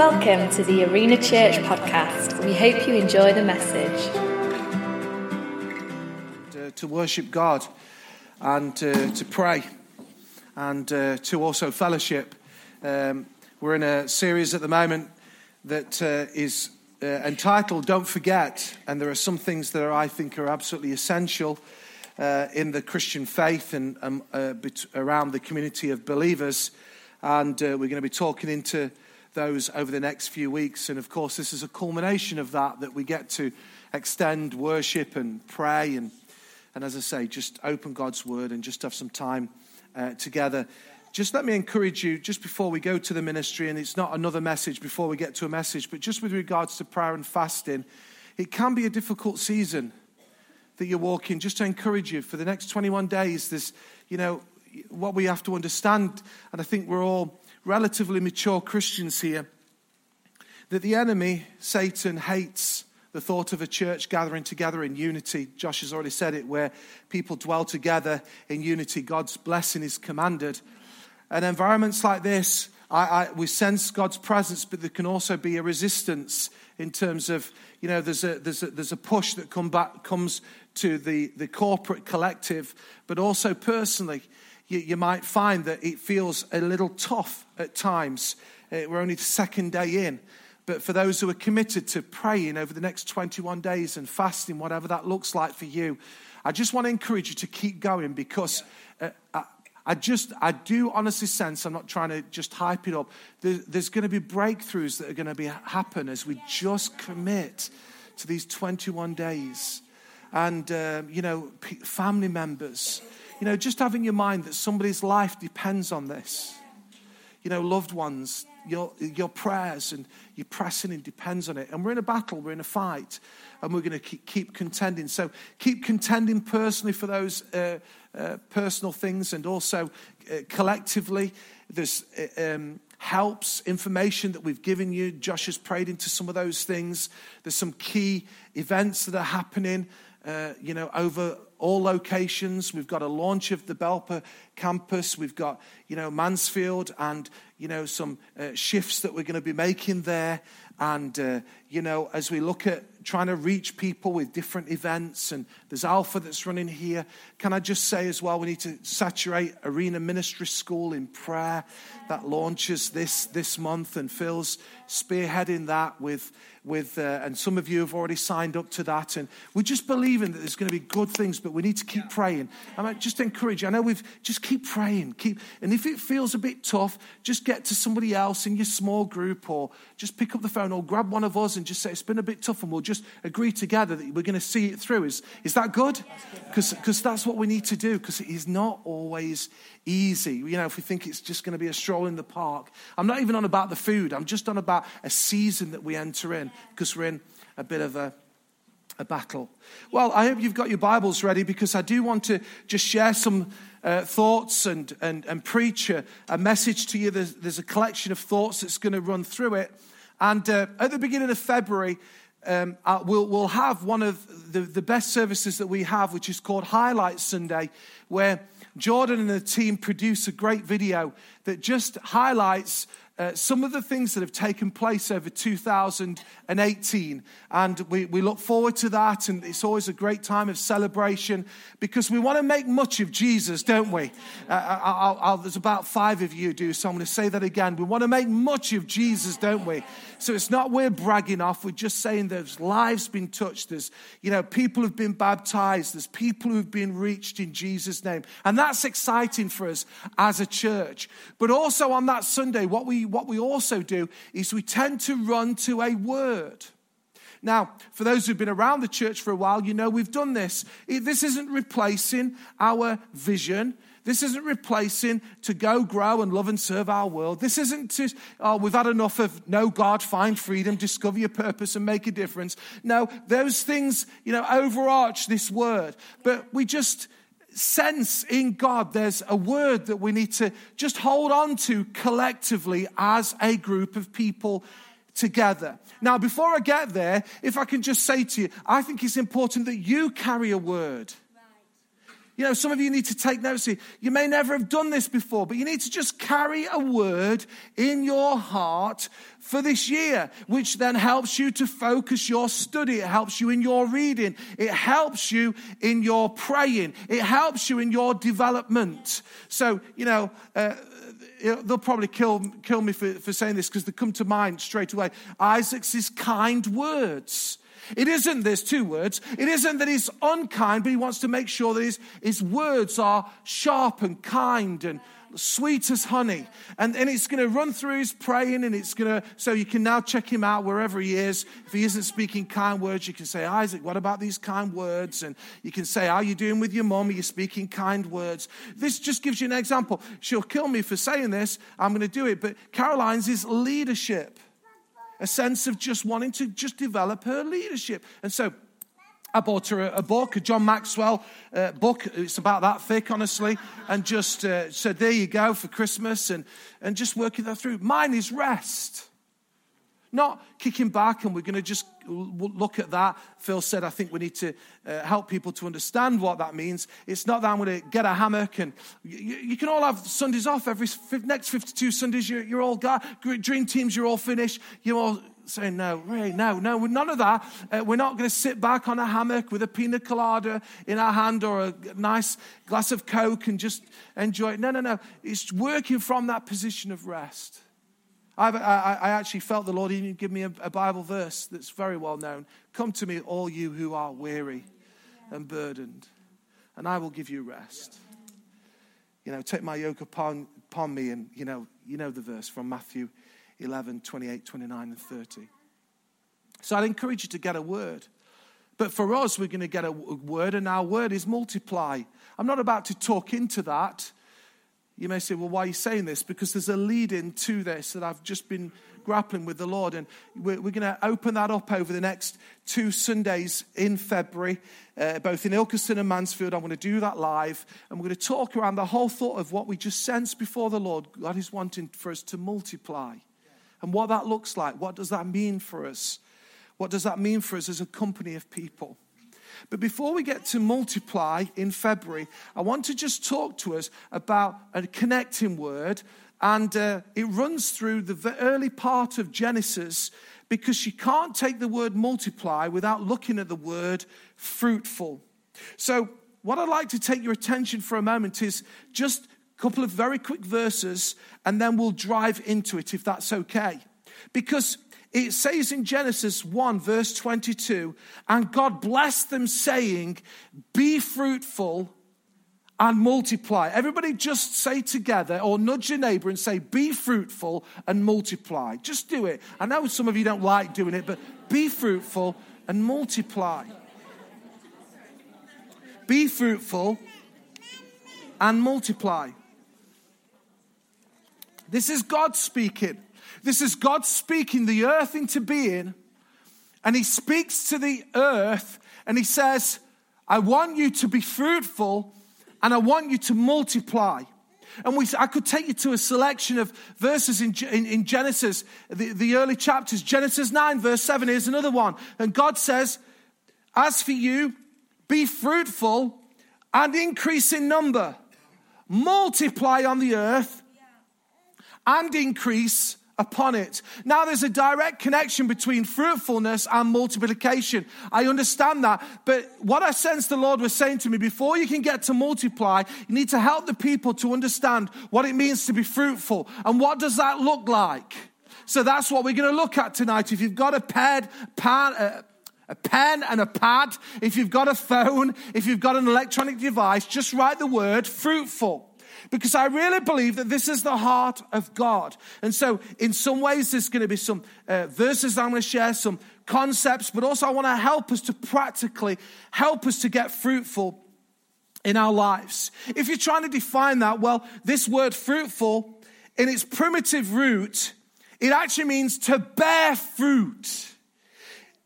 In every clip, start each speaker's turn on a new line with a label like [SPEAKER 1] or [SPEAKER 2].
[SPEAKER 1] Welcome to the Arena Church podcast. We hope you enjoy the message.
[SPEAKER 2] To, to worship God and uh, to pray and uh, to also fellowship. Um, we're in a series at the moment that uh, is uh, entitled Don't Forget, and there are some things that are, I think are absolutely essential uh, in the Christian faith and um, uh, around the community of believers. And we're going to be talking into those over the next few weeks. And of course, this is a culmination of that, that we get to extend worship and pray and, and as I say, just open God's word and just have some time uh, together. Just let me encourage you, just before we go to the ministry, and it's not another message before we get to a message, but just with regards to prayer and fasting, it can be a difficult season that you're walking. Just to encourage you, for the next 21 days, this, you know, what we have to understand, and I think we're all relatively mature Christians here that the enemy, Satan, hates the thought of a church gathering together in unity. Josh has already said it, where people dwell together in unity. God's blessing is commanded. And environments like this, I, I, we sense God's presence, but there can also be a resistance in terms of, you know, there's a, there's a, there's a push that come back, comes to the, the corporate collective, but also personally you, you might find that it feels a little tough at times. Uh, we're only the second day in. But for those who are committed to praying over the next 21 days and fasting, whatever that looks like for you, I just want to encourage you to keep going because uh, I, I, just, I do honestly sense, I'm not trying to just hype it up, there, there's going to be breakthroughs that are going to be, happen as we just commit to these 21 days. And, um, you know, family members, you know, just having your mind that somebody's life depends on this. You know, loved ones, your, your prayers and your pressing in depends on it. And we're in a battle, we're in a fight, and we're going to keep, keep contending. So keep contending personally for those uh, uh, personal things and also uh, collectively. There's uh, um, helps, information that we've given you. Josh has prayed into some of those things. There's some key events that are happening, uh, you know, over all locations. We've got a launch of the Belper campus. We've got, you know, Mansfield and, you know, some uh, shifts that we're going to be making there. And, uh, you know, as we look at trying to reach people with different events, and there's Alpha that's running here, can I just say as well, we need to saturate Arena Ministry School in prayer that launches this, this month, and Phil's spearheading that with with, uh, and some of you have already signed up to that. And we're just believing that there's going to be good things, but we need to keep praying. I might just encourage you. I know we've just keep praying. Keep, and if it feels a bit tough, just get to somebody else in your small group or just pick up the phone or grab one of us and just say, it's been a bit tough and we'll just agree together that we're going to see it through. Is, is that good? Because that's what we need to do because it is not always easy. You know, if we think it's just going to be a stroll in the park. I'm not even on about the food. I'm just on about a season that we enter in because we're in a bit of a, a battle. Well, I hope you've got your Bibles ready because I do want to just share some uh, thoughts and, and, and preach a, a message to you. There's, there's, a collection of thoughts that's going to run through it. And uh, at the beginning of February, um, uh, we'll, we'll have one of the, the best services that we have, which is called Highlight Sunday, where Jordan and the team produce a great video that just highlights uh, some of the things that have taken place over 2018. And we, we look forward to that, and it's always a great time of celebration because we want to make much of Jesus, don't we? Uh, I'll, I'll, there's about five of you do, so I'm going to say that again. We want to make much of Jesus, don't we? So it's not we're bragging off, we're just saying there's lives been touched, there's, you know, people have been baptized, there's people who've been reached in Jesus' name. And that's exciting for us as a church. But also on that Sunday, what we what we also do is we tend to run to a word. Now, for those who've been around the church for a while, you know we've done this. This isn't replacing our vision. This isn't replacing to go, grow, and love and serve our world. This isn't to, oh, we've had enough of know God, find freedom, discover your purpose, and make a difference. No, those things, you know, overarch this word. But we just, sense in God there's a word that we need to just hold on to collectively as a group of people together. Now, before I get there, if I can just say to you, I think it's important that you carry a word. You know, some of you need to take notes here. You may never have done this before, but you need to just carry a word in your heart for this year, which then helps you to focus your study. It helps you in your reading. It helps you in your praying. It helps you in your development. So, you know, uh, they'll probably kill, kill me for, for saying this because they come to mind straight away. Isaac's is kind words. It isn't, there's two words. It isn't that he's unkind, but he wants to make sure that his, his words are sharp and kind and sweet as honey. And, and it's going to run through his praying, and it's going to, so you can now check him out wherever he is. If he isn't speaking kind words, you can say, Isaac, what about these kind words? And you can say, How are you doing with your mom? Are you speaking kind words? This just gives you an example. She'll kill me for saying this. I'm going to do it. But Caroline's is leadership, a sense of just wanting to just develop her leadership. And so, I bought her a, a book, a John Maxwell uh, book. It's about that thick, honestly, and just uh, said, There you go for Christmas, and, and just working that through. Mine is rest. Not kicking back, and we're going to just look at that. Phil said, I think we need to uh, help people to understand what that means. It's not that I'm going to get a hammock, and you, you can all have Sundays off. Every next 52 Sundays, you're, you're all got dream teams, you're all finished. You're all saying, no, Ray, no, no, none of that. Uh, we're not going to sit back on a hammock with a pina colada in our hand or a nice glass of Coke and just enjoy it. No, no, no. It's working from that position of rest. I've, I, I actually felt the Lord even give me a, a Bible verse that's very well known. Come to me, all you who are weary and burdened, and I will give you rest. You know, take my yoke upon, upon me, and you know, you know the verse from Matthew 11, 28, 29, and 30. So I'd encourage you to get a word. But for us, we're going to get a word, and our word is multiply. I'm not about to talk into that. You may say, well, why are you saying this? Because there's a lead in to this that I've just been grappling with the Lord. And we're, we're going to open that up over the next two Sundays in February, uh, both in Ilkeston and Mansfield. I'm going to do that live. And we're going to talk around the whole thought of what we just sensed before the Lord. God is wanting for us to multiply and what that looks like. What does that mean for us? What does that mean for us as a company of people? But before we get to multiply in February, I want to just talk to us about a connecting word. And uh, it runs through the early part of Genesis because you can't take the word multiply without looking at the word fruitful. So, what I'd like to take your attention for a moment is just a couple of very quick verses, and then we'll drive into it if that's okay. Because it says in Genesis 1, verse 22, and God blessed them, saying, Be fruitful and multiply. Everybody just say together or nudge your neighbor and say, Be fruitful and multiply. Just do it. I know some of you don't like doing it, but be fruitful and multiply. Be fruitful and multiply. This is God speaking. This is God speaking the earth into being. And He speaks to the earth and He says, I want you to be fruitful and I want you to multiply. And we, I could take you to a selection of verses in, in, in Genesis, the, the early chapters. Genesis 9, verse 7 is another one. And God says, As for you, be fruitful and increase in number, multiply on the earth and increase upon it. Now, there's a direct connection between fruitfulness and multiplication. I understand that. But what I sense the Lord was saying to me before you can get to multiply, you need to help the people to understand what it means to be fruitful. And what does that look like? So that's what we're going to look at tonight. If you've got a pad, pan, uh, a pen and a pad, if you've got a phone, if you've got an electronic device, just write the word fruitful because I really believe that this is the heart of God. And so, in some ways, there's going to be some uh, verses I'm going to share, some concepts, but also I want to help us to practically help us to get fruitful in our lives. If you're trying to define that, well, this word fruitful, in its primitive root, it actually means to bear fruit.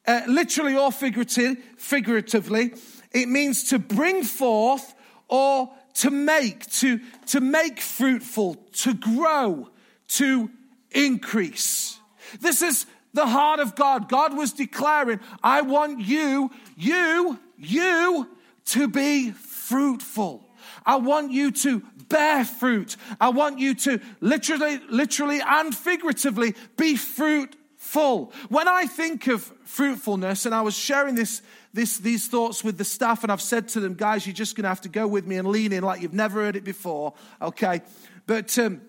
[SPEAKER 2] Uh, literally or figurative, figuratively, it means to bring forth or to make, to, to make fruitful, to grow, to increase. This is the heart of God. God was declaring, I want you, you, you to be fruitful. I want you to bear fruit. I want you to literally, literally and figuratively be fruitful. When I think of fruitfulness, and I was sharing this, this, these thoughts with the staff, and I've said to them, guys, you're just going to have to go with me and lean in like you've never heard it before, okay? But, um,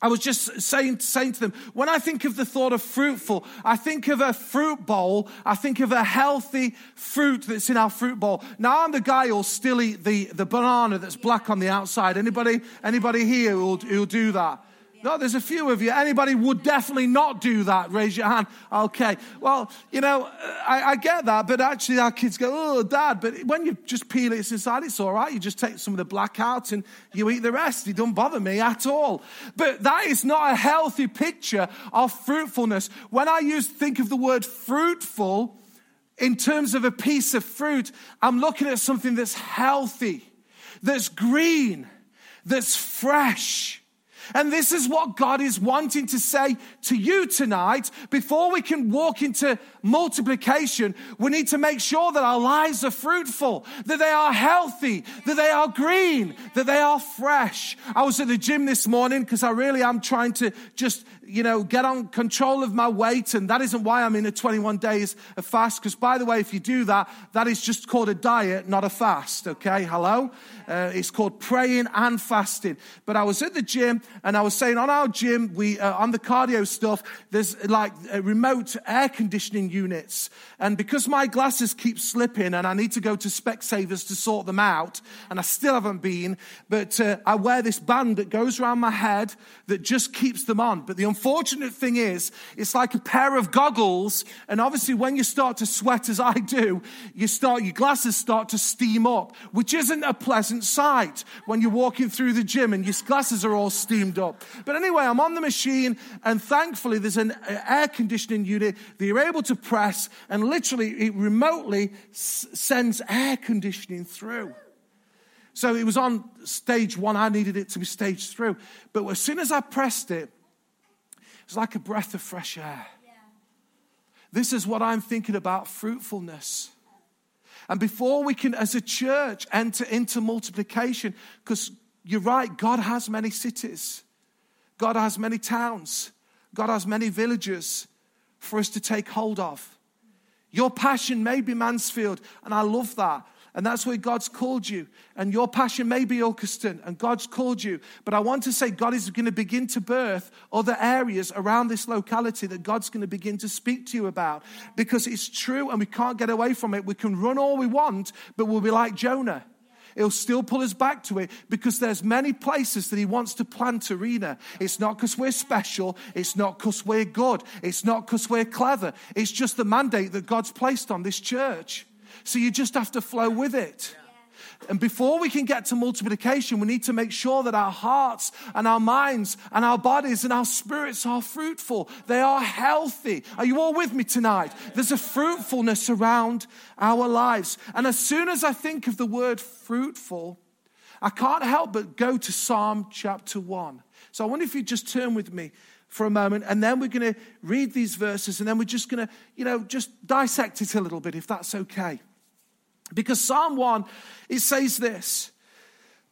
[SPEAKER 2] I was just saying, saying to them, when I think of the thought of fruitful, I think of a fruit bowl. I think of a healthy fruit that's in our fruit bowl. Now I'm the guy who'll still eat the, the banana that's black on the outside. Anybody, anybody here who'll, who'll do that? No, there's a few of you. Anybody would definitely not do that? Raise your hand. Okay. Well, you know, I, I, get that, but actually our kids go, oh, dad. But when you just peel it inside, it's all right. You just take some of the black out and you eat the rest. It don't bother me at all. But that is not a healthy picture of fruitfulness. When I use, think of the word fruitful in terms of a piece of fruit, I'm looking at something that's healthy, that's green, that's fresh and this is what God is wanting to say to you tonight. Before we can walk into multiplication, we need to make sure that our lives are fruitful, that they are healthy, that they are green, that they are fresh. I was at the gym this morning because I really am trying to just you know, get on control of my weight. And that isn't why I'm in a 21 days of fast. Because by the way, if you do that, that is just called a diet, not a fast. Okay. Hello. Uh, it's called praying and fasting. But I was at the gym and I was saying on our gym, we, uh, on the cardio stuff, there's like uh, remote air conditioning units. And because my glasses keep slipping and I need to go to Specsavers to sort them out, and I still haven't been, but uh, I wear this band that goes around my head that just keeps them on. But the unfortunate thing is, it's like a pair of goggles. And obviously, when you start to sweat, as I do, you start, your glasses start to steam up, which isn't a pleasant sight when you're walking through the gym and your glasses are all steamed up. But anyway, I'm on the machine, and thankfully, there's an uh, air conditioning unit that you're able to press, and literally, it remotely sends air conditioning through. So it was on stage one. I needed it to be staged through. But as soon as I pressed it, it's like a breath of fresh air. This is what I'm thinking about fruitfulness. And before we can, as a church, enter into multiplication, because you're right, God has many cities, God has many towns, God has many villages for us to take hold of. Your passion may be Mansfield, and I love that. And that's where God's called you. And your passion may be Ilkeston, and God's called you. But I want to say God is going to begin to birth other areas around this locality that God's going to begin to speak to you about. Because it's true and we can't get away from it. We can run all we want, but we'll be like Jonah. He'll still pull us back to it because there's many places that he wants to plant arena. It's not because we're special. It's not because we're good. It's not because we're clever. It's just the mandate that God's placed on this church. So you just have to flow with it. And before we can get to multiplication, we need to make sure that our hearts and our minds and our bodies and our spirits are fruitful. They are healthy. Are you all with me tonight? There's a fruitfulness around our lives. And as soon as I think of the word fruitful, I can't help but go to Psalm chapter 1. So I wonder if you just turn with me for a moment and then we're going to read these verses and then we're just going to, you know, just dissect it a little bit if that's okay. Because Psalm 1, it says this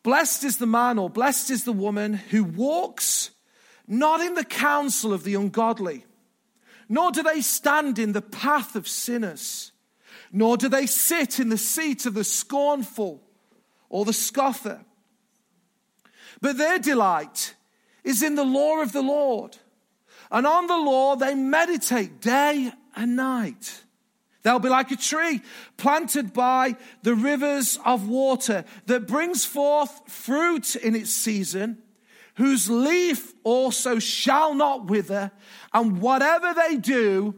[SPEAKER 2] Blessed is the man or blessed is the woman who walks not in the counsel of the ungodly, nor do they stand in the path of sinners, nor do they sit in the seat of the scornful or the scoffer. But their delight is in the law of the Lord, and on the law they meditate day and night. They'll be like a tree planted by the rivers of water that brings forth fruit in its season, whose leaf also shall not wither, and whatever they do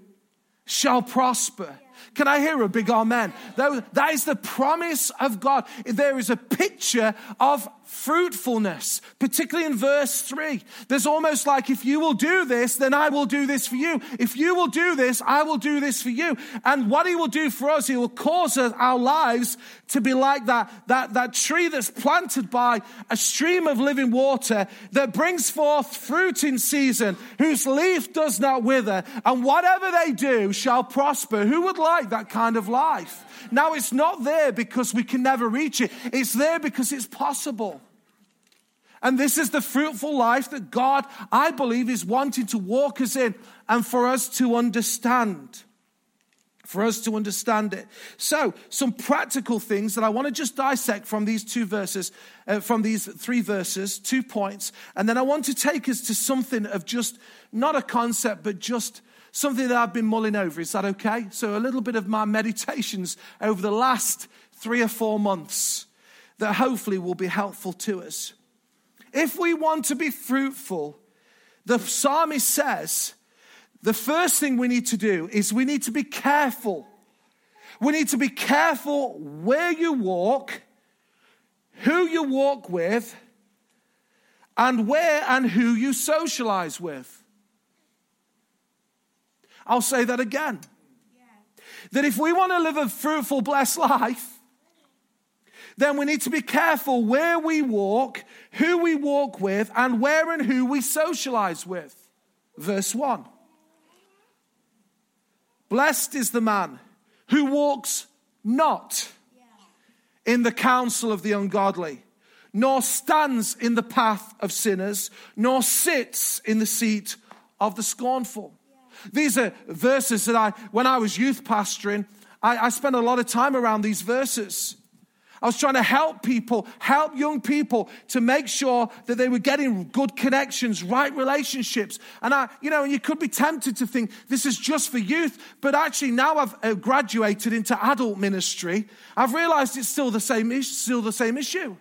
[SPEAKER 2] shall prosper. Can I hear a big amen? That is the promise of God. There is a picture of fruitfulness, particularly in verse 3. There's almost like, if you will do this, then I will do this for you. If you will do this, I will do this for you. And what he will do for us, he will cause us, our lives to be like that, that, that tree that's planted by a stream of living water that brings forth fruit in season, whose leaf does not wither, and whatever they do shall prosper. Who would like that kind of life? Now, it's not there because we can never reach it, it's there because it's possible. And this is the fruitful life that God, I believe, is wanting to walk us in and for us to understand. For us to understand it. So, some practical things that I want to just dissect from these two verses, uh, from these three verses, two points. And then I want to take us to something of just not a concept, but just something that I've been mulling over. Is that okay? So, a little bit of my meditations over the last three or four months that hopefully will be helpful to us. If we want to be fruitful, the psalmist says the first thing we need to do is we need to be careful. We need to be careful where you walk, who you walk with, and where and who you socialize with. I'll say that again. That if we want to live a fruitful, blessed life, then we need to be careful where we walk, who we walk with, and where and who we socialize with. Verse 1. Blessed is the man who walks not in the counsel of the ungodly, nor stands in the path of sinners, nor sits in the seat of the scornful. These are verses that I, when I was youth pastoring, I, I spent a lot of time around these verses. I was trying to help people, help young people to make sure that they were getting good connections, right relationships. And I, you know, and you could be tempted to think this is just for youth, but actually now I've uh, graduated into adult ministry, I've realized it's still the same, still the same issue.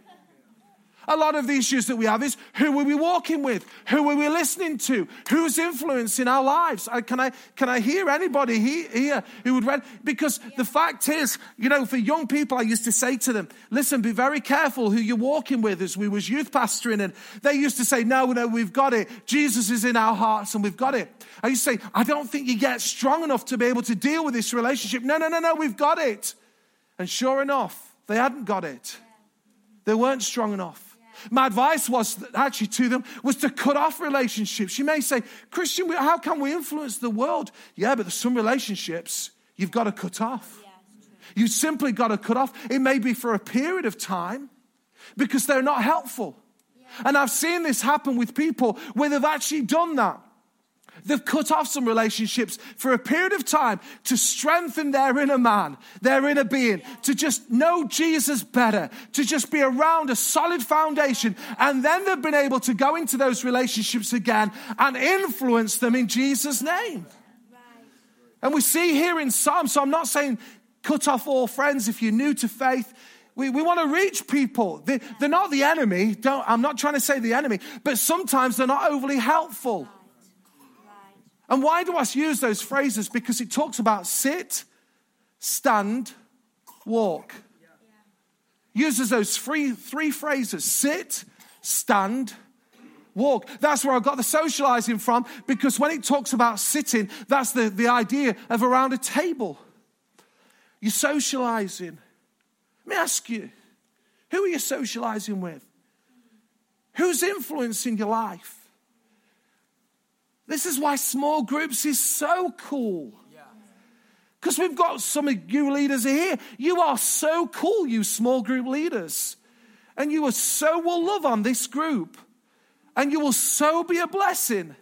[SPEAKER 2] A lot of the issues that we have is who are we walking with? Who are we listening to? Who's influencing our lives? Uh, can I, can I hear anybody here who would read? Because the fact is, you know, for young people, I used to say to them, listen, be very careful who you're walking with as we was youth pastoring. And they used to say, no, no, we've got it. Jesus is in our hearts and we've got it. I used to say, I don't think you get strong enough to be able to deal with this relationship. No, no, no, no, we've got it. And sure enough, they hadn't got it. They weren't strong enough. My advice was actually to them was to cut off relationships. You may say, Christian, how can we influence the world? Yeah, but there's some relationships you've got to cut off. you simply got to cut off. It may be for a period of time because they're not helpful. And I've seen this happen with people where they've actually done that. They've cut off some relationships for a period of time to strengthen their inner man, their inner being, to just know Jesus better, to just be around a solid foundation. And then they've been able to go into those relationships again and influence them in Jesus' name. And we see here in Psalms, so I'm not saying cut off all friends if you're new to faith. We, we want to reach people. They, are not the enemy. Don't, I'm not trying to say the enemy, but sometimes they're not overly helpful. And why do I use those phrases? Because it talks about sit, stand, walk. Uses those three, three phrases sit, stand, walk. That's where I got the socializing from because when it talks about sitting, that's the, the idea of around a table. You're socializing. Let me ask you who are you socializing with? Who's influencing your life? This is why small groups is so cool. Because we've got some of you leaders here. You are so cool, you small group leaders. And you are so will love on this group. And you will so be a blessing.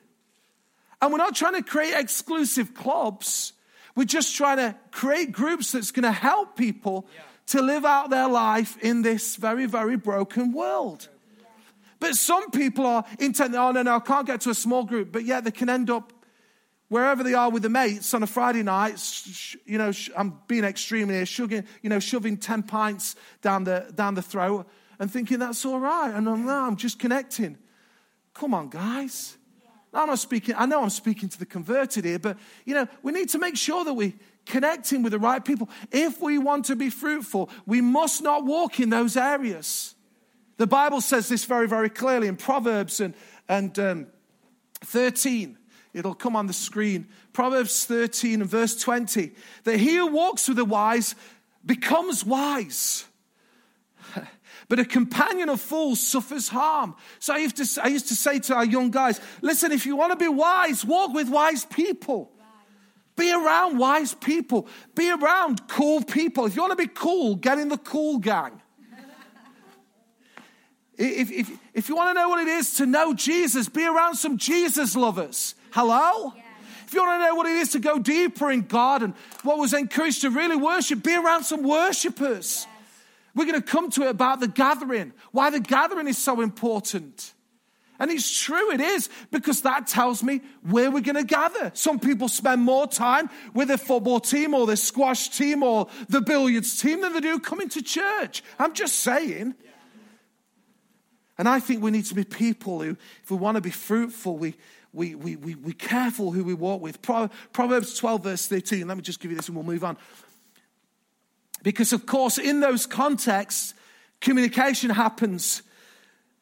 [SPEAKER 2] And we're not trying to create exclusive clubs. We're just trying to create groups that's going to help people yeah. to live out their life in this very, very broken world. But some people are intent, oh, no, no, I can't get to a small group, but yet they can end up wherever they are with the mates on a Friday night, you know, I'm being extreme here, shoving, you know, shoving 10 pints down the, down the throat and thinking that's all right. And I'm, no, I'm just connecting. Come on, guys. I'm not speaking, I know I'm speaking to the converted here, but, you know, we need to make sure that we connecting with the right people. If we want to be fruitful, we must not walk in those areas. The Bible says this very, very clearly in Proverbs and, and um, 13. It'll come on the screen. Proverbs 13 and verse 20. That he who walks with the wise becomes wise. But a companion of fools suffers harm. So I used, to, I used to say to our young guys listen, if you want to be wise, walk with wise people. Be around wise people. Be around cool people. If you want to be cool, get in the cool gang. If, if, if you want to know what it is to know Jesus, be around some Jesus lovers. Hello? Yeah. If you want to know what it is to go deeper in God and what was encouraged to really worship, be around some worshipers. We're going to come to it about the gathering, why the gathering is so important. And it's true, it is, because that tells me where we're going to gather. Some people spend more time with their football team or their squash team or the billiards team than they do coming to church. I'm just saying. And I think we need to be people who, if we want to be fruitful, we, we, we, we, we careful who we walk with. Proverbs 12, verse 13. Let me just give you this and we'll move on. Because, of course, in those contexts, communication happens.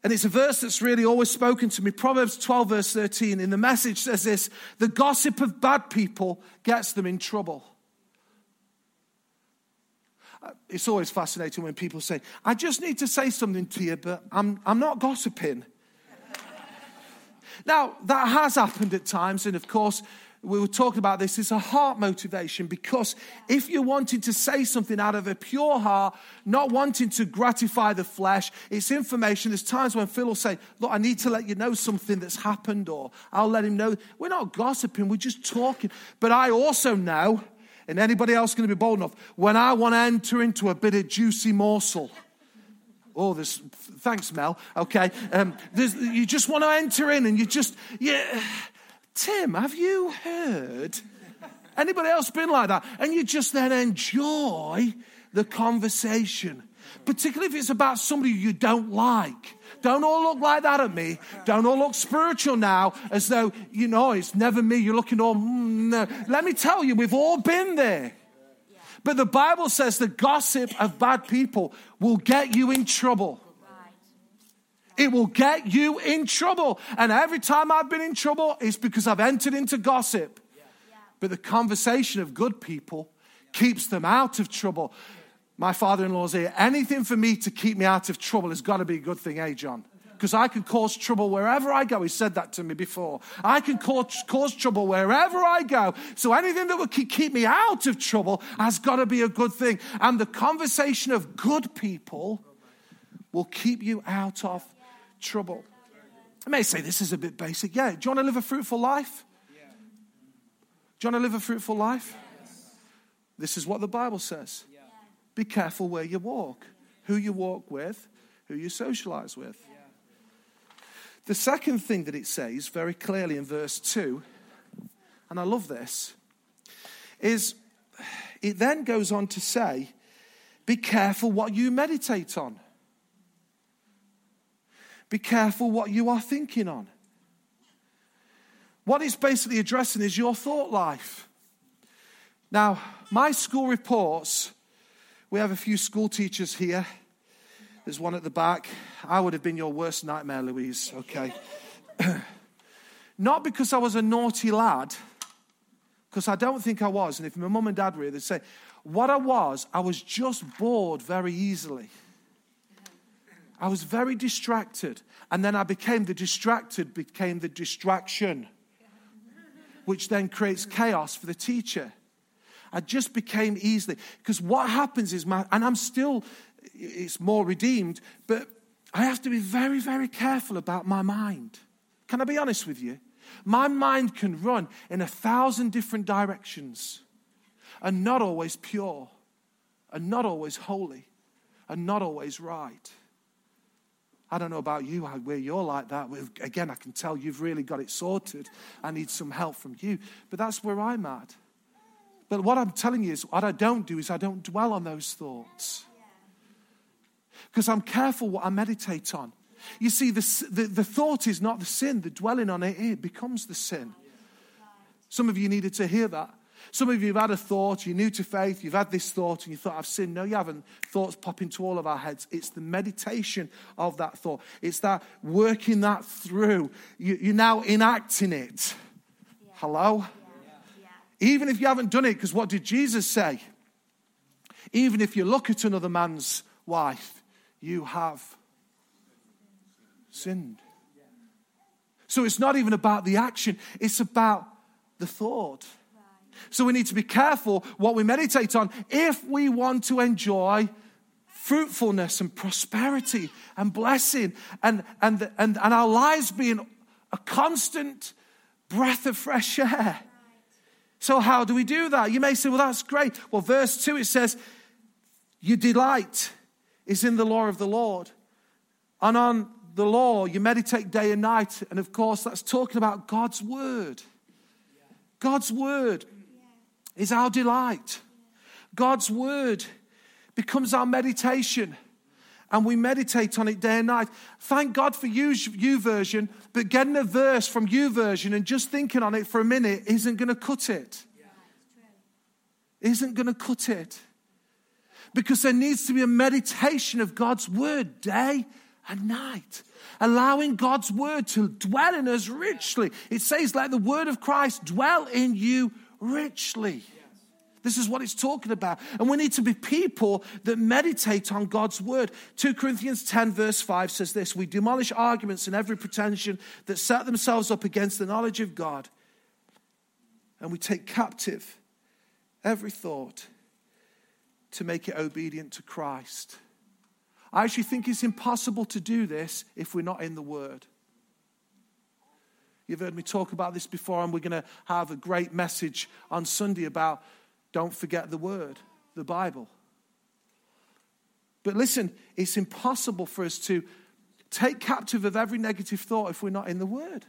[SPEAKER 2] And it's a verse that's really always spoken to me. Proverbs 12, verse 13, in the message says this The gossip of bad people gets them in trouble. It's always fascinating when people say, I just need to say something to you, but I'm, I'm not gossiping. now, that has happened at times, and of course, we were talking about this, it's a heart motivation because if you're wanting to say something out of a pure heart, not wanting to gratify the flesh, it's information. There's times when Phil will say, Look, I need to let you know something that's happened, or I'll let him know. We're not gossiping, we're just talking. But I also know, and anybody else going to be bold enough, when I want to enter into a bit of juicy morsel. Oh, there's, thanks, Mel. Okay. Um, you just want to enter in and you just, yeah Tim, have you heard? Anybody else been like that? And you just then enjoy the conversation, particularly if it's about somebody you don't like. Don't all look like that at me. Don't all look spiritual now as though, you know, it's never me. You're looking all, mm, no. Let me tell you, we've all been there. But the Bible says the gossip of bad people will get you in trouble. It will get you in trouble. And every time I've been in trouble, it's because I've entered into gossip. But the conversation of good people keeps them out of trouble. My father in law's here. Anything for me to keep me out of trouble has got to be a good thing, eh, John? Because I can cause trouble wherever I go. He said that to me before. I can cause, cause trouble wherever I go. So anything that would keep me out of trouble has got to be a good thing. And the conversation of good people will keep you out of trouble. I may say this is a bit basic. Yeah, do you want to live a fruitful life? Do you want to live a fruitful life? This is what the Bible says. Be careful where you walk, who you walk with, who you socialize with. The second thing that it says very clearly in verse 2, and I love this, is it then goes on to say, Be careful what you meditate on. Be careful what you are thinking on. What it's basically addressing is your thought life. Now, my school reports, we have a few school teachers here. There's one at the back. I would have been your worst nightmare, Louise, okay? Not because I was a naughty lad, because I don't think I was. And if my mum and dad were here, they'd say, what I was, I was just bored very easily. I was very distracted. And then I became the distracted, became the distraction, which then creates chaos for the teacher. I just became easily, because what happens is, my, and I'm still, it's more redeemed, but I have to be very, very careful about my mind. Can I be honest with you? My mind can run in a thousand different directions and not always pure, and not always holy, and not always right. I don't know about you, where you're like that. Again, I can tell you've really got it sorted. I need some help from you. But that's where I'm at. But what I'm telling you is, what I don't do is I don't dwell on those thoughts. Because I'm careful what I meditate on. You see, the, the, the, thought is not the sin, the dwelling on it, it becomes the sin. Some of you needed to hear that. Some of you have had a thought, you're new to faith, you've had this thought, and you thought, I've sinned. No, you haven't. Thoughts pop into all of our heads. It's the meditation of that thought, it's that working that through. You, are now enacting it. Hello? Even if you haven't done it, because what did Jesus say? Even if you look at another man's wife, you have sinned. So it's not even about the action, it's about the thought. So we need to be careful what we meditate on if we want to enjoy fruitfulness and prosperity and blessing and, and, and, and our lives being a constant breath of fresh air. So, how do we do that? You may say, well, that's great. Well, verse 2 it says, Your delight is in the law of the Lord. And on the law, you meditate day and night. And of course, that's talking about God's word. God's word is our delight. God's word becomes our meditation and we meditate on it day and night. Thank God for YouVersion but getting a verse from YouVersion and just thinking on it for a minute isn't going to cut it. Isn't going to cut it. Because there needs to be a meditation of God's word day and night. Allowing God's word to dwell in us richly. It says, let the word of Christ dwell in you richly. This is what it's talking about. And we need to be people that meditate on God's word. 2 Corinthians 10, verse 5 says this We demolish arguments and every pretension that set themselves up against the knowledge of God. And we take captive every thought to make it obedient to Christ. I actually think it's impossible to do this if we're not in the Word. You've heard me talk about this before, and we're going to have a great message on Sunday about don't forget the Word, the Bible. But listen, it's impossible for us to take captive of every negative thought if we're not in the Word.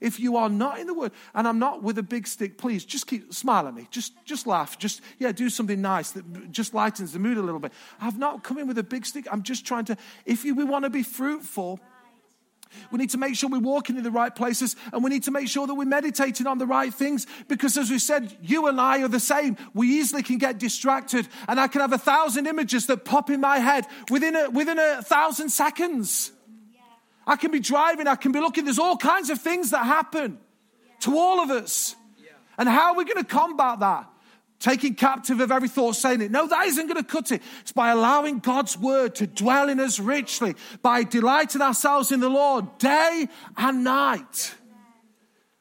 [SPEAKER 2] If you are not in the Word, and I'm not with a big stick, please just keep smile at me. Just just laugh. Just yeah, do something nice that just lightens the mood a little bit. I've not come in with a big stick. I'm just trying to. If you, we want to be fruitful, we need to make sure we're walking in the right places and we need to make sure that we're meditating on the right things because, as we said, you and I are the same. We easily can get distracted and I can have a thousand images that pop in my head within a, within a thousand seconds. I can be driving, I can be looking. There's all kinds of things that happen to all of us. And how are we going to combat that? Taking captive of every thought, saying it. No, that isn't going to cut it. It's by allowing God's word to dwell in us richly, by delighting ourselves in the Lord day and night.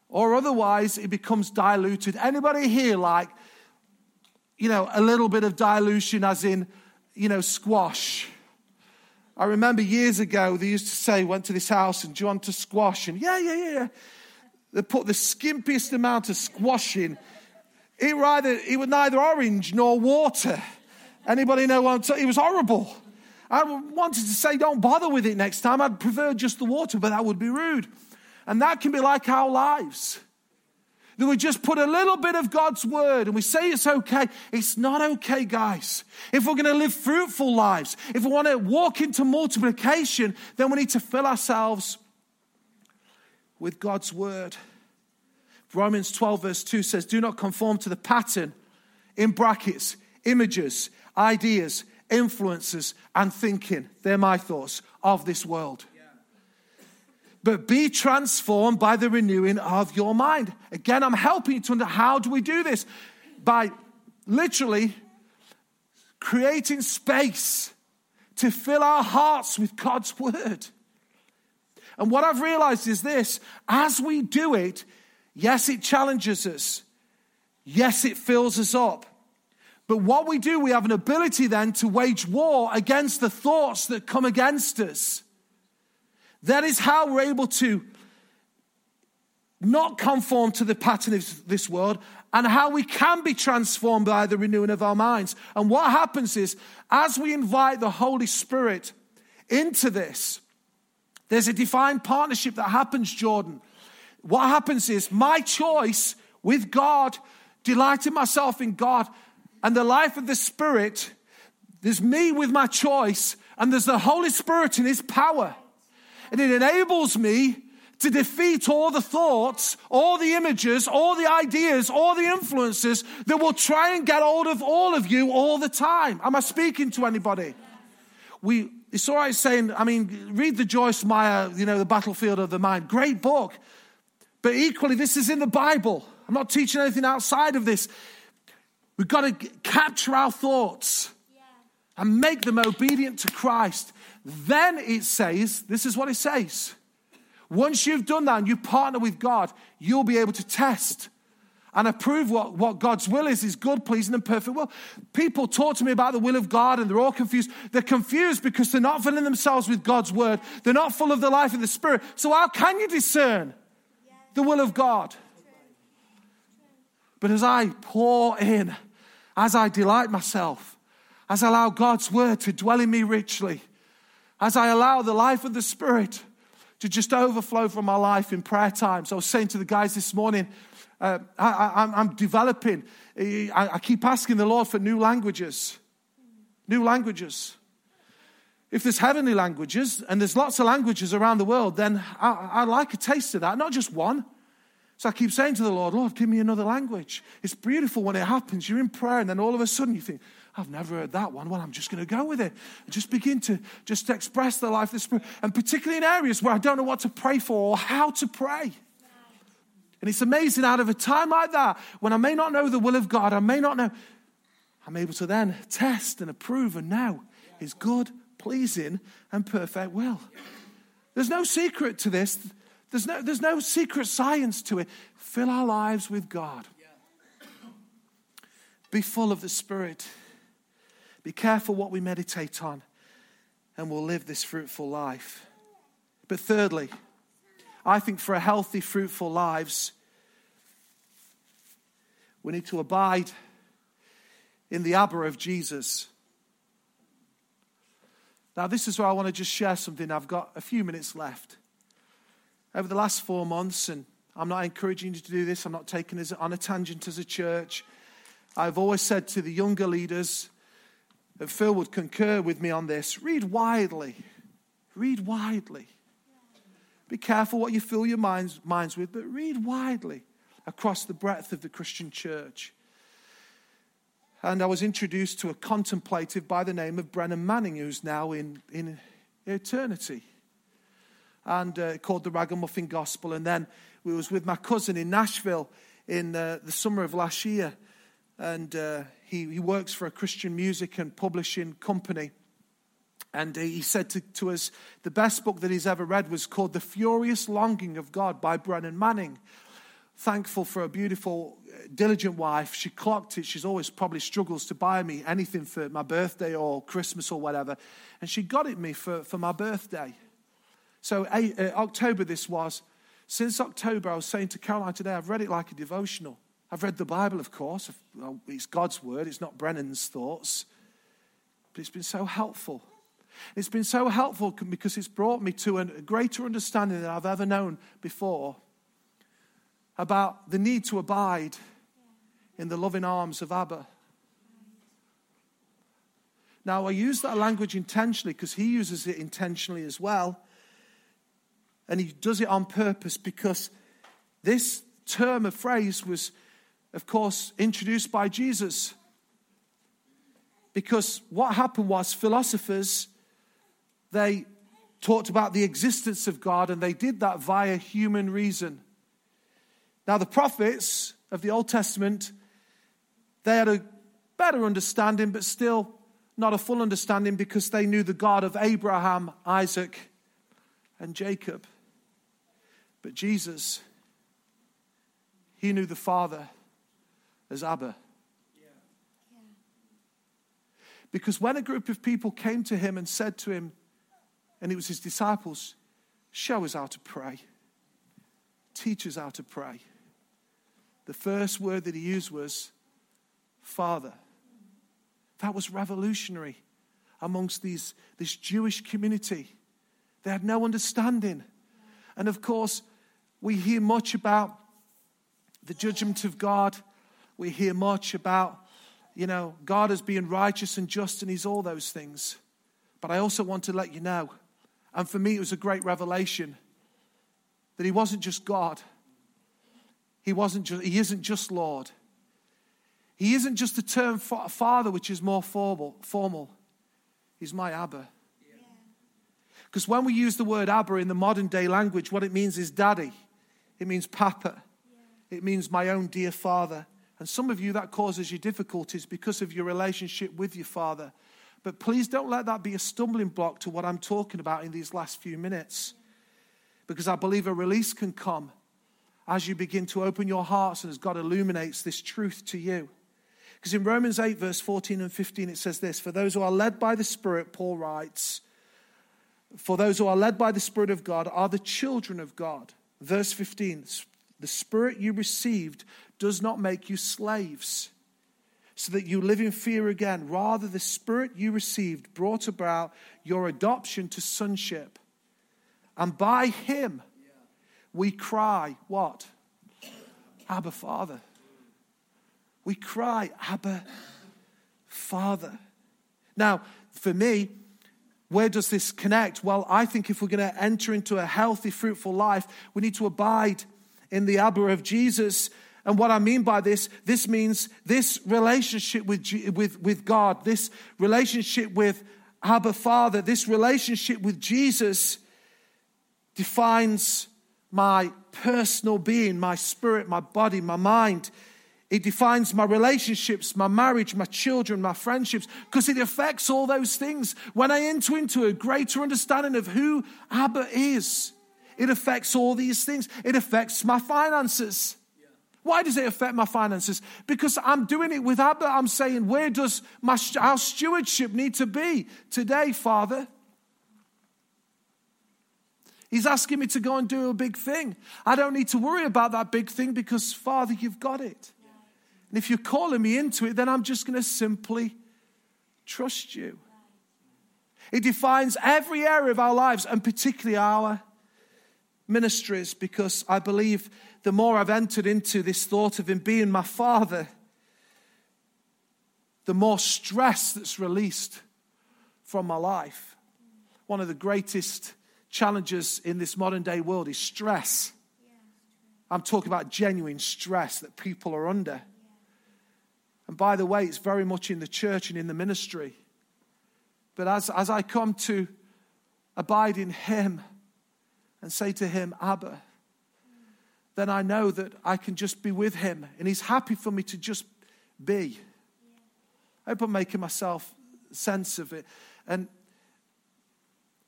[SPEAKER 2] Or otherwise, it becomes diluted. Anybody here like, you know, a little bit of dilution, as in, you know, squash? I remember years ago, they used to say, went to this house and do you want to squash? And yeah, yeah, yeah. They put the skimpiest amount of squash in. It, either, it was neither orange nor water. Anybody know what I'm saying? It was horrible. I wanted to say, don't bother with it next time. I'd prefer just the water, but that would be rude. And that can be like our lives that we just put a little bit of God's word and we say it's okay. It's not okay, guys. If we're going to live fruitful lives, if we want to walk into multiplication, then we need to fill ourselves with God's word. Romans 12, verse 2 says, Do not conform to the pattern, in brackets, images, ideas, influences, and thinking. They're my thoughts of this world but be transformed by the renewing of your mind. Again, I'm helping you to understand how do we do this? By literally creating space to fill our hearts with God's word. And what I've realized is this as we do it, yes, it challenges us, yes, it fills us up. But what we do, we have an ability then to wage war against the thoughts that come against us. That is how we're able to not conform to the pattern of this world and how we can be transformed by the renewing of our minds. And what happens is, as we invite the Holy Spirit into this, there's a divine partnership that happens, Jordan. What happens is my choice with God, delighting myself in God, and the life of the Spirit, there's me with my choice, and there's the Holy Spirit in His power and it enables me to defeat all the thoughts, all the images, all the ideas, all the influences that will try and get hold of all of you all the time. Am I speaking to anybody? We, it's all right saying, I mean, read the Joyce Meyer, you know, The Battlefield of the Mind. Great book. But equally, this is in the Bible. I'm not teaching anything outside of this. We've got to capture our thoughts and make them obedient to Christ. Then it says, this is what it says once you've done that and you partner with God, you'll be able to test and approve what, what God's will is, is good, pleasing, and perfect will. People talk to me about the will of God and they're all confused. They're confused because they're not filling themselves with God's word. They're not full of the life of the Spirit. So how can you discern the will of God? But as I pour in, as I delight myself, as I allow God's word to dwell in me richly, as I allow the life of the Spirit to just overflow from my life in prayer times. I was saying to the guys this morning, uh, I, am developing. I, I keep asking the Lord for new languages. New languages. If there's heavenly languages, and there's lots of languages around the world, then I, I like a taste of that, not just one. So I keep saying to the Lord, Lord, give me another language. It's beautiful when it happens. You're in prayer, and then all of a sudden you think, I've never heard that one. Well, I'm just going to go with it. Just begin to just express the life of the Spirit. And particularly in areas where I don't know what to pray for or how to pray. And it's amazing out of a time like that, when I may not know the will of God, I may not know, I'm able to then test and approve and know His good, pleasing, and perfect will. There's no secret to this. There's no, there's no secret science to it. Fill our lives with God. Be full of the Spirit. Be careful what we meditate on, and we'll live this fruitful life. But thirdly, I think for a healthy, fruitful lives, we need to abide in the Abba of Jesus. Now, this is where I want to just share something. I've got a few minutes left. Over the last four months, and I'm not encouraging you to do this, I'm not taking it on a tangent as a church. I've always said to the younger leaders, and Phil would concur with me on this read widely. Read widely. Be careful what you fill your minds, minds with, but read widely across the breadth of the Christian church. And I was introduced to a contemplative by the name of Brennan Manning, who's now in, in eternity, and uh, called the Ragamuffin Gospel. And then we was with my cousin in Nashville in uh, the summer of last year, and uh, he, he works for a Christian music and publishing company. And he said to, to, us, the best book that he's ever read was called The Furious Longing of God by Brennan Manning. Thankful for a beautiful, diligent wife. She clocked it. She's always probably struggles to buy me anything for my birthday or Christmas or whatever. And she got it me for, for my birthday. So, uh, October this was. Since October, I was saying to Caroline today, I've read it like a devotional. I've read the Bible, of course. It's God's word, it's not Brennan's thoughts. But it's been so helpful. It's been so helpful because it's brought me to a greater understanding than I've ever known before about the need to abide in the loving arms of Abba. Now, I use that language intentionally because he uses it intentionally as well. And he does it on purpose because this term of phrase was of course, introduced by Jesus. Because what happened was philosophers, they talked about the existence of God and they did that via human reason. Now, the prophets of the Old Testament, they had a better understanding, but still not a full understanding because they knew the God of Abraham, Isaac, and Jacob. But Jesus, he knew the Father as Abba. Because when a group of people came to him and said to him, and it was his disciples, show us how to pray, teach us how to pray. The first word that he used was Father. That was revolutionary amongst these, this Jewish community. They had no understanding. And of course, we hear much about the judgment of God we hear much about, you know, God as being righteous and just, and He's all those things. But I also want to let you know, and for me, it was a great revelation that he wasn't just God. He, wasn't just, he isn't just Lord. He isn't just the term father, which is more formal. formal. He's my Abba. Because when we use the word Abba in the modern day language, what it means is daddy, it means papa, it means my own dear father. And some of you, that causes you difficulties because of your relationship with your father. But please don't let that be a stumbling block to what I'm talking about in these last few minutes. Because I believe a release can come as you begin to open your hearts and as God illuminates this truth to you. Because in Romans 8, verse 14 and 15, it says this For those who are led by the Spirit, Paul writes, for those who are led by the Spirit of God are the children of God. Verse 15 The Spirit you received does not make you slaves, so that you live in fear again. Rather, the Spirit you received brought about your adoption to sonship. And by Him we cry, What? Abba, Father. We cry, Abba, Father. Now, for me, where does this connect? Well, I think if we're going to enter into a healthy, fruitful life, we need to abide in the Abba of Jesus. And what I mean by this, this means this relationship with, with, with God, this relationship with Abba Father, this relationship with Jesus defines my personal being, my spirit, my body, my mind. It defines my relationships, my marriage, my children, my friendships, because it affects all those things. When I enter into a greater understanding of who Abba is, it affects all these things. It affects my finances. Why does it affect my finances? Because I'm doing it with Abba. I'm saying, where does my, our stewardship need to be today, Father? He's asking me to go and do a big thing. I don't need to worry about that big thing because, Father, you've got it. And if you're calling me into it, then I'm just going to simply trust you. It defines every area of our lives, and particularly our ministries, because I believe the more I've entered into this thought of Him being my Father, the more stress that's released from my life. One of the greatest challenges in this modern day world is stress. I'm talking about genuine stress that people are under. And by the way, it's very much in the church and in the ministry. But as, as I come to abide in Him and say to Him, Abba, then I know that I can just be with Him and He's happy for me to just be. I hope I'm making myself sense of it. And,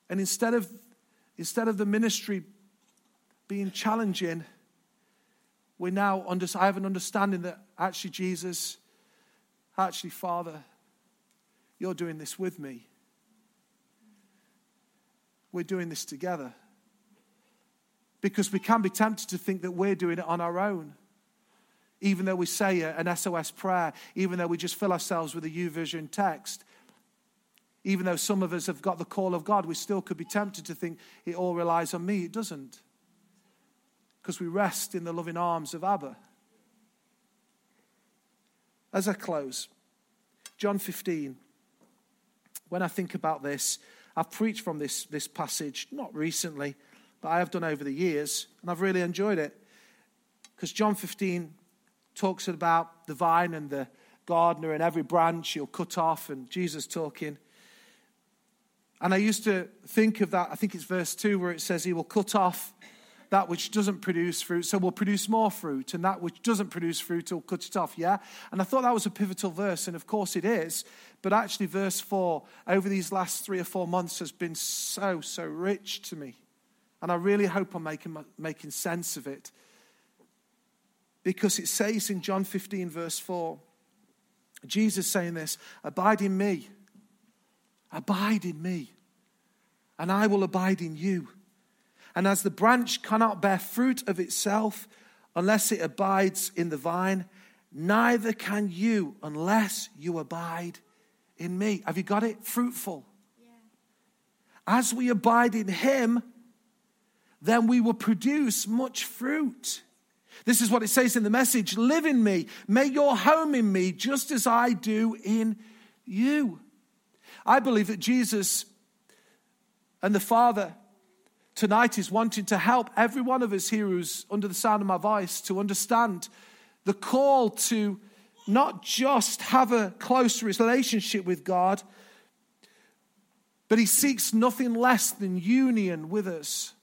[SPEAKER 2] and instead, of, instead of the ministry being challenging, we now under, I have an understanding that actually Jesus Actually, Father, you're doing this with me. We're doing this together. Because we can be tempted to think that we're doing it on our own. Even though we say an SOS prayer, even though we just fill ourselves with a YouVersion text, even though some of us have got the call of God, we still could be tempted to think it all relies on me. It doesn't. Because we rest in the loving arms of Abba. As I close, John 15. When I think about this, I've preached from this, this passage, not recently, but I have done over the years, and I've really enjoyed it. Because John 15 talks about the vine and the gardener and every branch he'll cut off, and Jesus talking. And I used to think of that, I think it's verse 2 where it says he will cut off that which doesn't produce fruit, so we'll produce more fruit, and that which doesn't produce fruit, will cut it off, yeah? And I thought that was a pivotal verse, and of course it is, but actually, verse 4 over these last three or four months has been so, so rich to me. And I really hope I'm making, making sense of it. Because it says in John 15, verse 4, Jesus saying this Abide in me, abide in me, and I will abide in you. And as the branch cannot bear fruit of itself unless it abides in the vine, neither can you unless you abide in me. Have you got it? Fruitful. Yeah. As we abide in him, then we will produce much fruit. This is what it says in the message Live in me, make your home in me, just as I do in you. I believe that Jesus and the Father tonight is wanting to help every one of us here who's under the sound of my voice to understand the call to not just have a close relationship with God, but He seeks nothing less than union with us.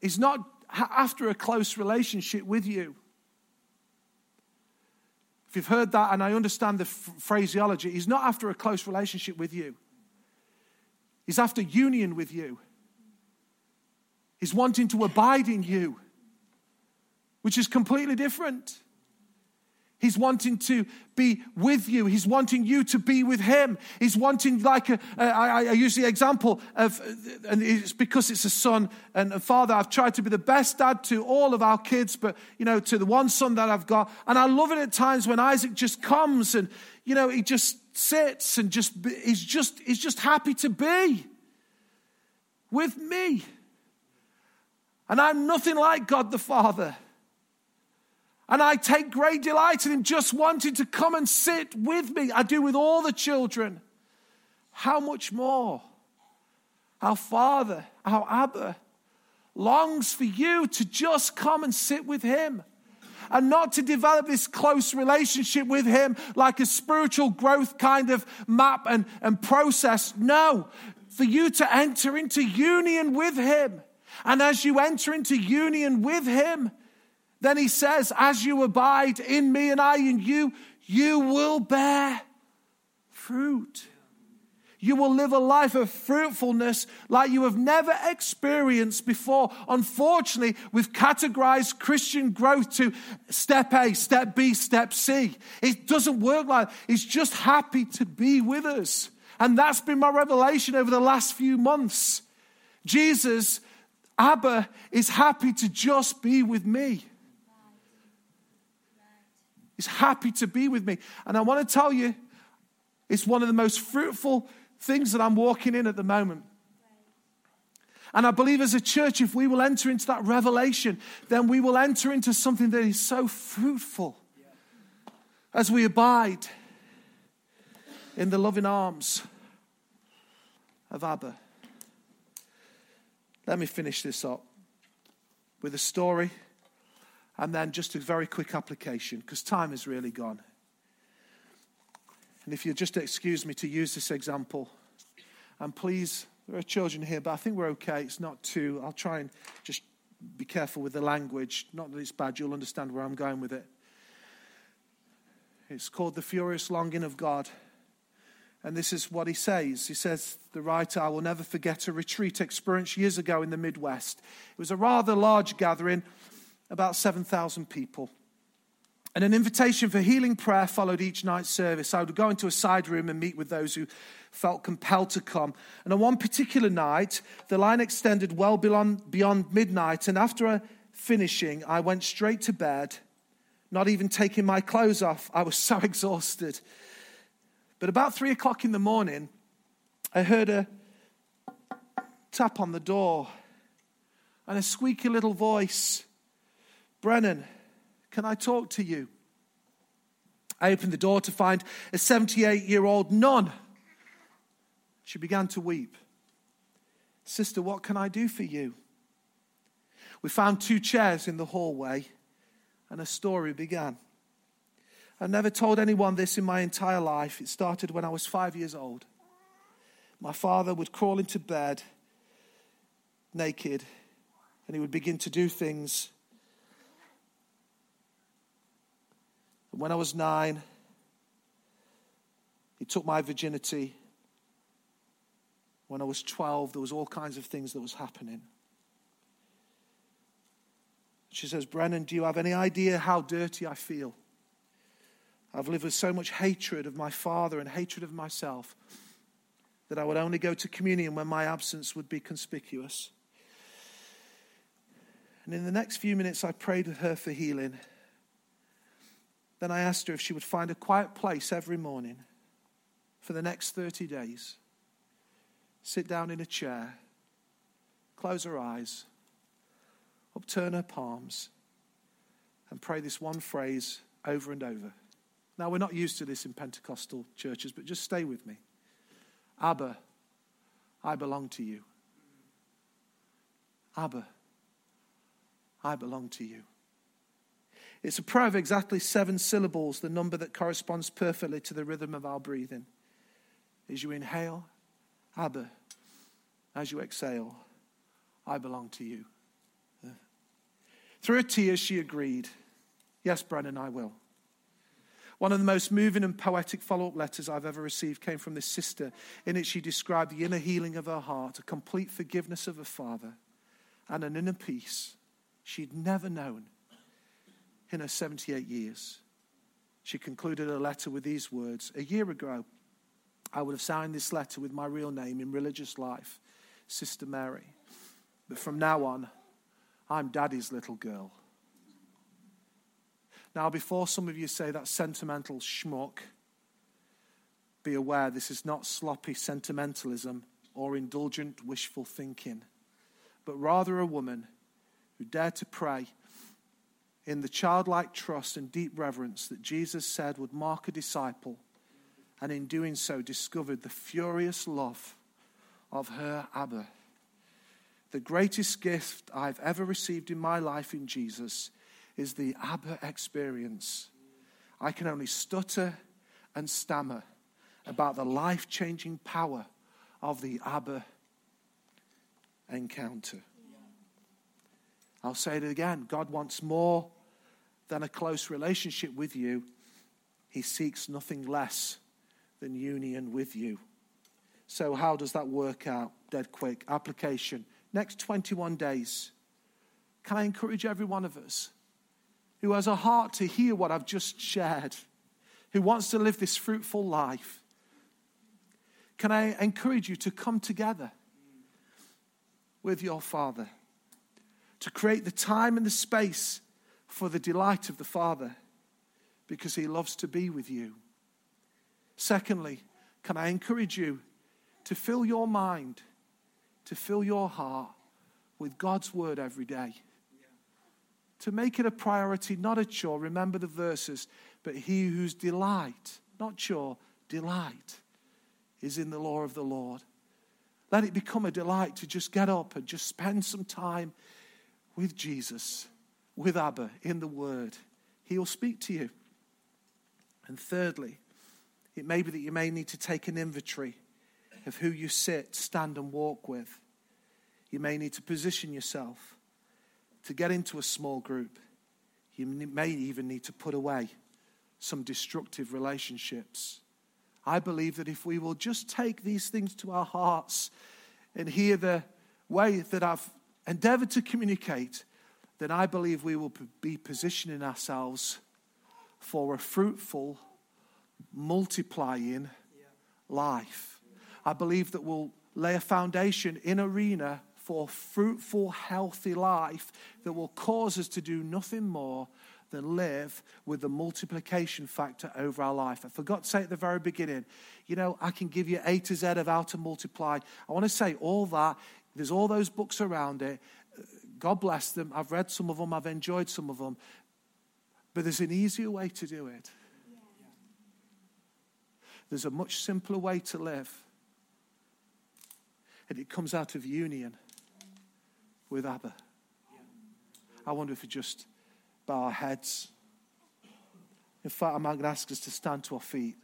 [SPEAKER 2] He's not after a close relationship with you. If you've heard that, and I understand the phraseology, He's not after a close relationship with you. He's after union with you. He's wanting to abide in you, which is completely different. He's wanting to be with you. He's wanting you to be with him. He's wanting, like, a, a, I, I use the example of, and it's because it's a son and a father. I've tried to be the best dad to all of our kids, but, you know, to the one son that I've got. And I love it at times when Isaac just comes and, you know, he just sits and just, he's just, he's just happy to be with me. And I'm nothing like God the Father. And I take great delight in him just wanting to come and sit with me. I do with all the children. How much more? Our Father, our Abba, longs for you to just come and sit with him and not to develop this close relationship with him like a spiritual growth kind of map and, and process. No, for you to enter into union with him. And as you enter into union with him, then he says, As you abide in me and I in you, you will bear fruit. You will live a life of fruitfulness like you have never experienced before. Unfortunately, we've categorized Christian growth to step A, step B, step C. It doesn't work like that. Just happy to be with us. And that's been my revelation over the last few months. Jesus, Abba, is happy to just be with me. He's happy to be with me. And I want to tell you, it's one of the most fruitful things that I'm walking in at the moment. And I believe as a church, if we will enter into that revelation, then we will enter into something that is so fruitful as we abide in the loving arms of Abba. Let me finish this up with a story and then just a very quick application because time is really gone. And if you'll just excuse me to use this example, and please, there are children here, but I think we're okay. It's not too, I'll try and just be careful with the language. Not that it's bad, you'll understand where I'm going with it. It's called The Furious Longing of God. And this is what he says. He says, The writer, I will never forget a retreat experience years ago in the Midwest. It was a rather large gathering about 7,000 people. And an invitation for healing prayer followed each night's service. I would go into a side room and meet with those who felt compelled to come. And on one particular night, the line extended well beyond, beyond midnight. And after a finishing, I went straight to bed, not even taking my clothes off. I was so exhausted. But about three o'clock in the morning, I heard a tap on the door and a squeaky little voice Brennan, can I talk to you? I opened the door to find a 78 year old nun. She began to weep. Sister, what can I do for you? We found two chairs in the hallway, and a story began. I never told anyone this in my entire life. It started when I was five years old. My father would crawl into bed naked, and he would begin to do things And when I was nine, he took my virginity. When I was 12, there was all kinds of things that was happening. She says, Brennan, do you have any idea how dirty I feel? I've lived with so much hatred of my father and hatred of myself that I would only go to communion when my absence would be conspicuous. And in the next few minutes, I prayed with her for healing. Then I asked her if she would find a quiet place every morning for the next 30 days, sit down in a chair, close her eyes, upturn her palms, and pray this one phrase over and over. Now, we're not used to this in Pentecostal churches, but just stay with me. Abba, I belong to you. Abba, I belong to you. It's a prayer of exactly seven syllables, the number that corresponds perfectly to the rhythm of our breathing. As you inhale, Abba, as you exhale, I belong to you. Through her tears, she agreed. Yes, Brennan, I will. One of the most moving and poetic follow up letters I've ever received came from this sister. In it, she described the inner healing of her heart, a complete forgiveness of her father, and an inner peace she'd never known in her 78 years. She concluded her letter with these words A year ago, I would have signed this letter with my real name in religious life, Sister Mary. But from now on, I'm Daddy's little girl. Now, before some of you say that sentimental schmuck, be aware this is not sloppy sentimentalism or indulgent wishful thinking, but rather a woman who dared to pray in the childlike trust and deep reverence that Jesus said would mark a disciple, and in doing so discovered the furious love of her Abba. The greatest gift I've ever received in my life in Jesus is the Abba experience. I can only stutter and stammer about the life changing power of the Abba encounter. I'll say it again God wants more than a close relationship with you, He seeks nothing less than union with you. So, how does that work out? Dead quick. Application. Next 21 days. Can I encourage every one of us who has a heart to hear what I've just shared, who wants to live this fruitful life? Can I encourage you to come together with your Father, to create the time and the space for the delight of the Father because He loves to be with you. Secondly, can I encourage you to fill your mind, to fill your heart with God's Word every day? To make it a priority, not a chore. Remember the verses, but he whose delight, not chore, delight, is in the law of the Lord. Let it become a delight to just get up and just spend some time with Jesus with Abba in the Word. He will speak to you. And thirdly, it may be that you may need to take an inventory of who you sit, stand, and walk with. You may need to position yourself to get into a small group. You may even need to put away some destructive relationships. I believe that if we will just take these things to our hearts and hear the way that I've endeavored to communicate, then I believe we will be positioning ourselves for a fruitful, multiplying life. I believe that we'll lay a foundation in arena for fruitful, healthy life that will cause us to do nothing more than live with the multiplication factor over our life. I forgot to say at the very beginning, you know, I can give you A to Z of how to multiply. I want to say all that. There's all those books around it. God bless them. I've read some of them, I've enjoyed some of them. But there's an easier way to do it. There's a much simpler way to live. And it comes out of union with Abba. I wonder if we just bow our heads. In fact, going to ask us to stand to our feet.